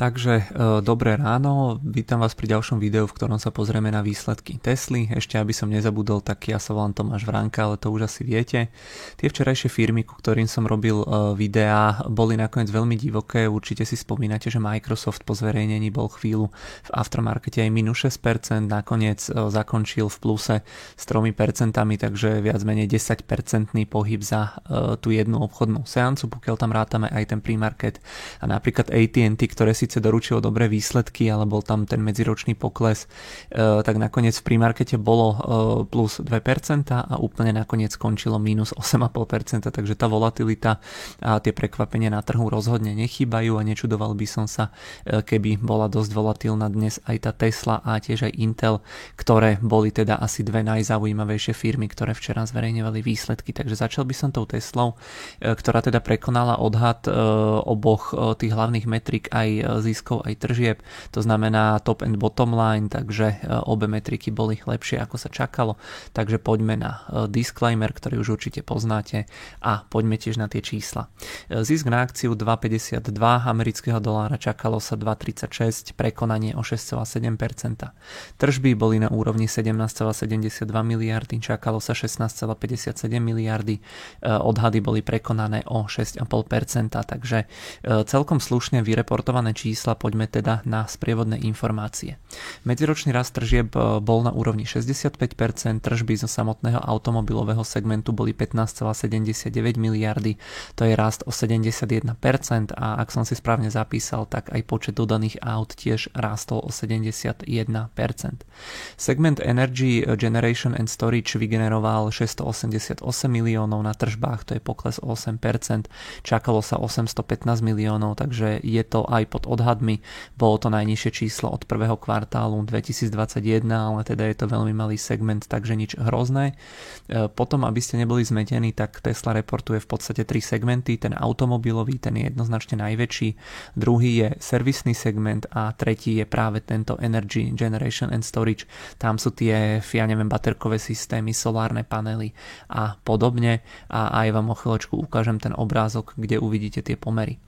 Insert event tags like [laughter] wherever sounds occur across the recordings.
Takže e, dobré ráno, vítam vás pri ďalšom videu, v ktorom sa pozrieme na výsledky Tesly. Ešte aby som nezabudol, tak ja sa volám Tomáš Vranka, ale to už asi viete. Tie včerajšie firmy, ku ktorým som robil e, videá, boli nakoniec veľmi divoké. Určite si spomínate, že Microsoft po zverejnení bol chvíľu v aftermarkete aj minus 6%, nakoniec e, zakončil v pluse s 3%, takže viac menej 10% pohyb za tú jednu obchodnú seancu, pokiaľ tam rátame aj ten pre-market a napríklad AT&T, ktoré si síce doručilo dobré výsledky, ale bol tam ten medziročný pokles, e, tak nakoniec v primarkete bolo e, plus 2% a úplne nakoniec skončilo minus 8,5%, takže tá volatilita a tie prekvapenia na trhu rozhodne nechýbajú a nečudoval by som sa, e, keby bola dosť volatilná dnes aj tá Tesla a tiež aj Intel, ktoré boli teda asi dve najzaujímavejšie firmy, ktoré včera zverejňovali výsledky. Takže začal by som tou Teslou, ktorá teda prekonala odhad oboch tých hlavných metrik aj ziskov aj tržieb, to znamená top and bottom line, takže e, obe metriky boli lepšie ako sa čakalo. Takže poďme na e, disclaimer, ktorý už určite poznáte a poďme tiež na tie čísla. E, zisk na akciu 2,52 amerického dolára čakalo sa 2,36, prekonanie o 6,7%. Tržby boli na úrovni 17,72 miliardy, čakalo sa 16,57 miliardy, odhady boli prekonané o 6,5%, takže celkom slušne vyreportované čísla čísla, poďme teda na sprievodné informácie. Medziročný rast tržieb e, bol na úrovni 65%, tržby zo samotného automobilového segmentu boli 15,79 miliardy, to je rast o 71% a ak som si správne zapísal, tak aj počet dodaných aut tiež rástol o 71%. Segment Energy Generation and Storage vygeneroval 688 miliónov na tržbách, to je pokles o 8%, čakalo sa 815 miliónov, takže je to aj pod odhadmi. Bolo to najnižšie číslo od prvého kvartálu 2021, ale teda je to veľmi malý segment, takže nič hrozné. E, potom, aby ste neboli zmetení, tak Tesla reportuje v podstate tri segmenty. Ten automobilový, ten je jednoznačne najväčší, druhý je servisný segment a tretí je práve tento Energy Generation and Storage. Tam sú tie, ja neviem, baterkové systémy, solárne panely a podobne a aj vám o chvíľočku ukážem ten obrázok, kde uvidíte tie pomery.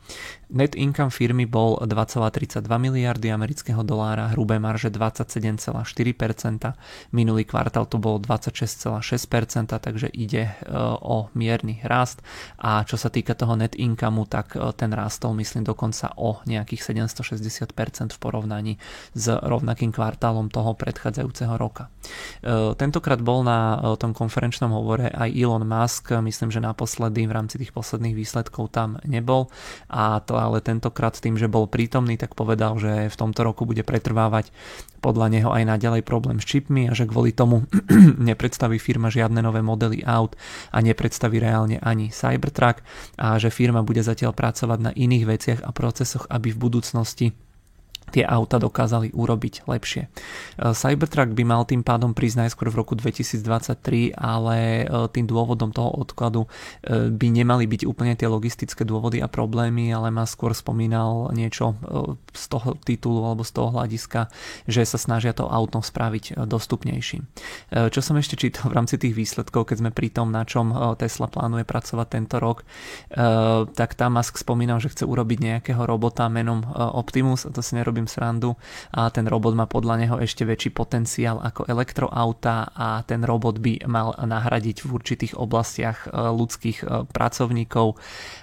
Net income firmy bol 2,32 miliardy amerického dolára, hrubé marže 27,4%, minulý kvartál to bolo 26,6%, takže ide e, o mierny rast. A čo sa týka toho net income, tak e, ten rástol myslím dokonca o nejakých 760% v porovnaní s rovnakým kvartálom toho predchádzajúceho roka. E, tentokrát bol na tom konferenčnom hovore aj Elon Musk, myslím, že naposledy v rámci tých posledných výsledkov tam nebol. A to ale tentokrát tým, že bol prítomný, tak povedal, že v tomto roku bude pretrvávať podľa neho aj naďalej problém s čipmi a že kvôli tomu [clears throat] nepredstaví firma žiadne nové modely aut a nepredstaví reálne ani Cybertruck a že firma bude zatiaľ pracovať na iných veciach a procesoch, aby v budúcnosti tie auta dokázali urobiť lepšie. E, Cybertruck by mal tým pádom prísť najskôr v roku 2023, ale e, tým dôvodom toho odkladu e, by nemali byť úplne tie logistické dôvody a problémy, ale ma skôr spomínal niečo z toho titulu alebo z toho hľadiska, že sa snažia to auto spraviť dostupnejším. Čo som ešte čítal v rámci tých výsledkov, keď sme pri tom, na čom Tesla plánuje pracovať tento rok, tak tam Musk spomínal, že chce urobiť nejakého robota menom Optimus, a to si nerobím robím srandu a ten robot má podľa neho ešte väčší potenciál ako elektroauta a ten robot by mal nahradiť v určitých oblastiach e, ľudských e, pracovníkov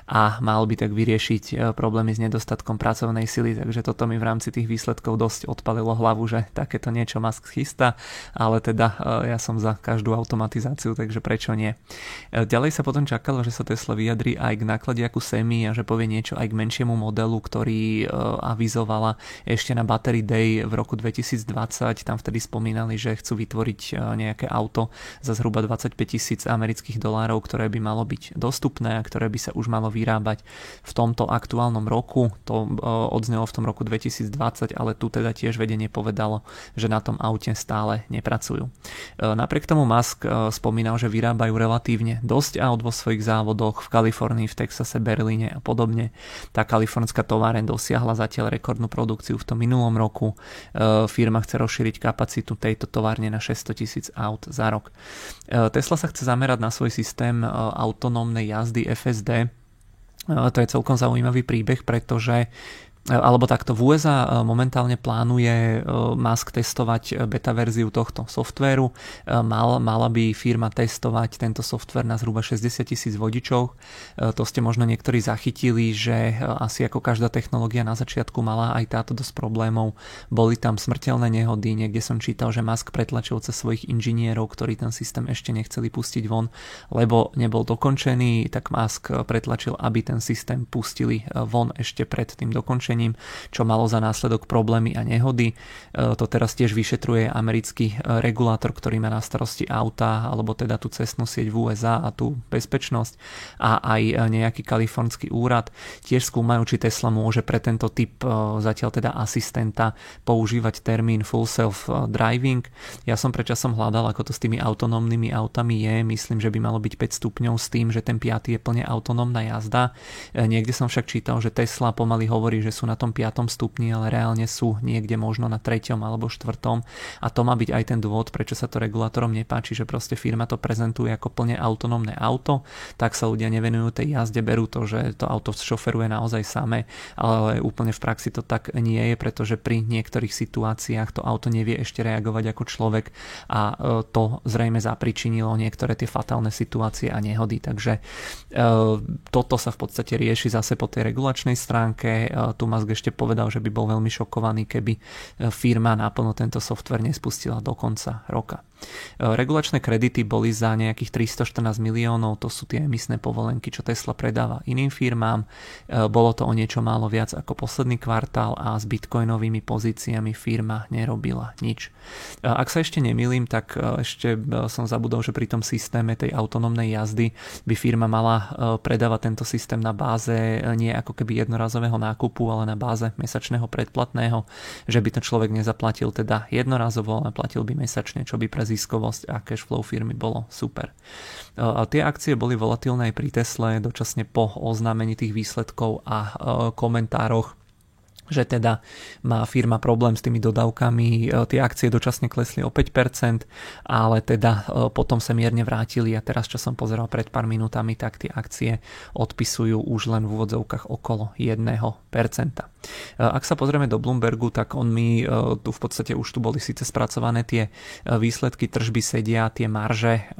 a mal by tak vyriešiť e, problémy s nedostatkom pracovnej sily, takže toto mi v rámci tých výsledkov dosť odpalilo hlavu, že takéto niečo Musk chystá, ale teda ja som za každú automatizáciu, takže prečo nie. Ďalej sa potom čakalo, že sa Tesla vyjadrí aj k nákladiaku Semi a že povie niečo aj k menšiemu modelu, ktorý avizovala ešte na Battery Day v roku 2020, tam vtedy spomínali, že chcú vytvoriť e, nejaké auto za zhruba 25 tisíc amerických dolárov, ktoré by malo byť dostupné a ktoré by sa už malo vyrábať v tomto aktuálnom roku. To e, odznelo v tom roku 2020, ale tu teda tiež vedenie povedalo, že na tom aute stále nepracujú. E, napriek tomu Musk spomínal, že vyrábajú relatívne dosť aut vo svojich závodoch v Kalifornii, v Texase, Berlíne a podobne. Tá kalifornská továreň dosiahla zatiaľ rekordnú produkciu v tom minulom roku. E, firma chce rozšíriť kapacitu tejto továrne na 600 tisíc aut za rok. E, Tesla sa chce zamerať na svoj systém e, autonómnej jazdy FSD, to je celkom zaujímavý príbeh, pretože alebo takto v USA e, momentálne plánuje e, Musk testovať beta verziu tohto softvéru. Mal, mala by firma testovať tento softvér na zhruba 60 tisíc vodičov. To ste možno niektorí zachytili, že asi ako každá technológia na začiatku mala aj táto dosť problémov. Boli tam smrteľné nehody, niekde som čítal, že Musk pretlačil cez svojich inžinierov, ktorí ten systém ešte nechceli pustiť von, lebo nebol dokončený, tak Musk pretlačil, aby ten systém pustili von ešte pred tým dokončením označením, čo malo za následok problémy a nehody. E, to teraz tiež vyšetruje americký e, regulátor, ktorý má na starosti auta, alebo teda tú cestnú sieť v USA a tú bezpečnosť a aj e, nejaký kalifornský úrad. Tiež skúmajú, či Tesla môže pre tento typ zatiaľ teda asistenta používať termín full self driving. Ja som predčasom hľadal, ako to s tými autonómnymi autami je. Myslím, že by malo byť 5 stupňov s tým, že ten 5 je plne autonómna jazda. Niekde som však čítal, že Tesla pomaly hovorí, že sú na tom 5. stupni, ale reálne sú niekde možno na 3. alebo 4. A to má byť aj ten dôvod, prečo sa to regulátorom nepáči, že proste firma to prezentuje ako plne autonómne auto, tak sa ľudia nevenujú tej jazde, berú to, že to auto šoferuje naozaj samé, ale úplne v praxi to tak nie je, pretože pri niektorých situáciách to auto nevie ešte reagovať ako človek a e, to zrejme zapričinilo niektoré tie fatálne situácie a nehody. Takže e, toto sa v podstate rieši zase po tej regulačnej stránke. E, tu má Musk ešte povedal, že by bol veľmi šokovaný, keby e, firma naplno tento software nespustila do konca roka. E, regulačné kredity boli za nejakých 314 miliónov, to sú tie emisné povolenky, čo Tesla predáva iným firmám. E, bolo to o niečo málo viac ako posledný kvartál a s bitcoinovými pozíciami firma nerobila nič. E, ak sa ešte nemýlim, tak ešte som zabudol, že pri tom systéme tej autonómnej jazdy by firma mala predávať tento systém na báze nie ako keby jednorazového nákupu, ale na báze mesačného predplatného, že by to človek nezaplatil teda jednorazovo, ale platil by mesačne, čo by pre ziskovosť a cash flow firmy bolo super. A tie akcie boli volatilné aj pri Tesle dočasne po oznámení tých výsledkov a komentároch že teda má firma problém s tými dodávkami, e, tie akcie dočasne klesli o 5%, ale teda e, potom sa mierne vrátili a teraz, čo som pozeral pred pár minútami, tak tie akcie odpisujú už len v úvodzovkách okolo 1%. E, ak sa pozrieme do Bloombergu, tak on mi tu v podstate už tu boli síce spracované tie výsledky tržby sedia, tie marže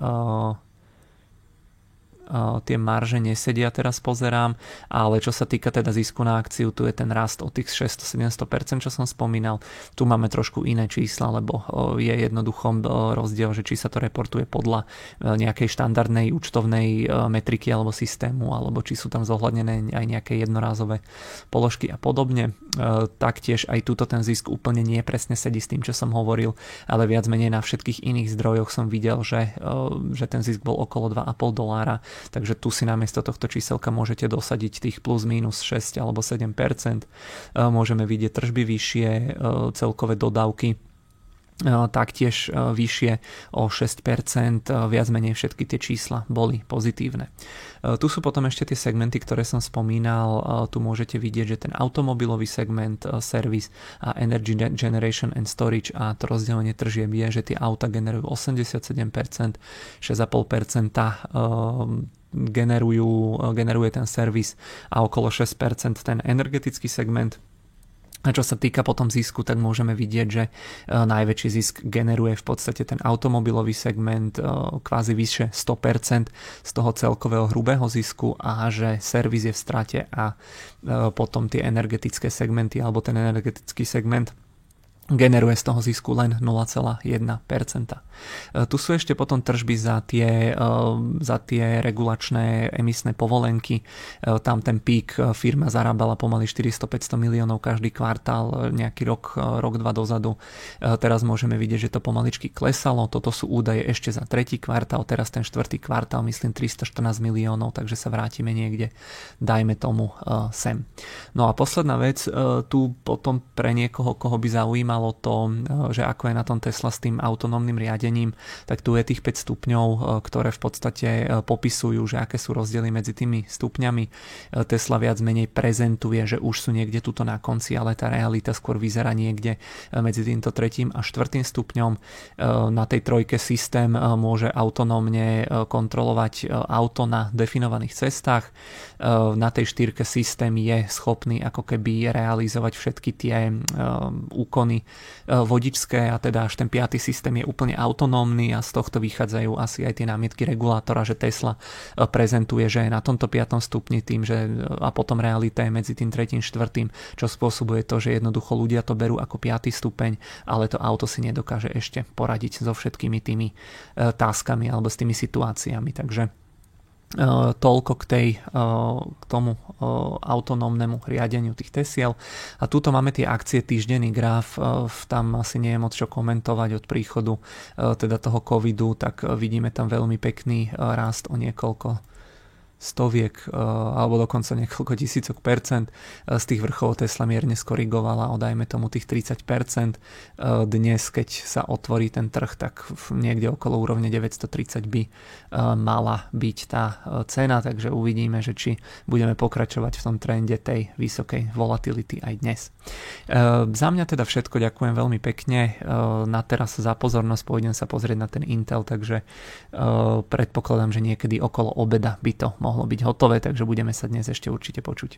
tie marže nesedia, teraz pozerám, ale čo sa týka teda zisku na akciu, tu je ten rast o tých 600-700%, čo som spomínal. Tu máme trošku iné čísla, lebo je jednoducho rozdiel, že či sa to reportuje podľa nejakej štandardnej účtovnej metriky alebo systému, alebo či sú tam zohľadnené aj nejaké jednorázové položky a podobne. Taktiež aj túto ten zisk úplne nie presne sedí s tým, čo som hovoril, ale viac menej na všetkých iných zdrojoch som videl, že, že ten zisk bol okolo 2,5 dolára takže tu si namiesto tohto číselka môžete dosadiť tých plus minus 6 alebo 7%. E, môžeme vidieť tržby vyššie, e, celkové dodávky taktiež vyššie o 6%, viac menej všetky tie čísla boli pozitívne. Tu sú potom ešte tie segmenty, ktoré som spomínal, tu môžete vidieť, že ten automobilový segment, service a energy generation and storage a to rozdelenie tržieb je, že tie auta generujú 87%, 6,5% generujú, generuje ten servis a okolo 6% ten energetický segment a čo sa týka potom zisku, tak môžeme vidieť, že e, najväčší zisk generuje v podstate ten automobilový segment e, kvázi vyše 100% z toho celkového hrubého zisku a že servis je v strate a potom tie energetické segmenty alebo ten energetický segment generuje z toho zisku len 0,1%. E, tu sú ešte potom tržby za tie, e, za tie regulačné emisné povolenky. E, tam ten pík firma zarábala pomaly 400-500 miliónov každý kvartál, nejaký rok, rok, dva dozadu. Teraz môžeme vidieť, že to pomaličky klesalo. Toto sú údaje ešte za tretí kvartál, teraz ten štvrtý kvartál, myslím 314 miliónov, takže sa vrátime niekde, dajme tomu sem. No a posledná vec, tu potom pre niekoho, koho by zaujímal zaujímalo to, že ako je na tom Tesla s tým autonómnym riadením, tak tu je tých 5 stupňov, ktoré v podstate popisujú, že aké sú rozdiely medzi tými stupňami. Tesla viac menej prezentuje, že už sú niekde tuto na konci, ale tá realita skôr vyzerá niekde medzi týmto tretím a štvrtým stupňom. Na tej trojke systém môže autonómne kontrolovať auto na definovaných cestách. Na tej štyrke systém je schopný ako keby realizovať všetky tie úkony vodičské a teda až ten piatý systém je úplne autonómny a z tohto vychádzajú asi aj tie námietky regulátora, že Tesla prezentuje, že je na tomto piatom stupni tým, že a potom realita je medzi tým tretím, štvrtým, čo spôsobuje to, že jednoducho ľudia to berú ako piatý stupeň, ale to auto si nedokáže ešte poradiť so všetkými tými táskami alebo s tými situáciami. Takže E, toľko k, tej, e, k tomu e, autonómnemu riadeniu tých tesiel. A tuto máme tie akcie, týždenný graf, tam asi nie je moc čo komentovať od príchodu teda toho covidu, tak vidíme tam veľmi pekný rast o niekoľko stoviek eh, alebo dokonca niekoľko tisícok percent eh, z tých vrcholov Tesla mierne skorigovala o dajme tomu tých 30 percent. Eh, dnes, keď sa otvorí ten trh, tak niekde okolo úrovne 930 by mala byť tá cena, takže uvidíme, že či budeme pokračovať v tom trende tej vysokej volatility aj dnes. Za mňa teda všetko, ďakujem veľmi pekne. Na teraz za pozornosť pôjdem sa pozrieť na ten Intel, takže predpokladám, že niekedy okolo obeda by to mohlo mohlo byť hotové, takže budeme sa dnes ešte určite počuť.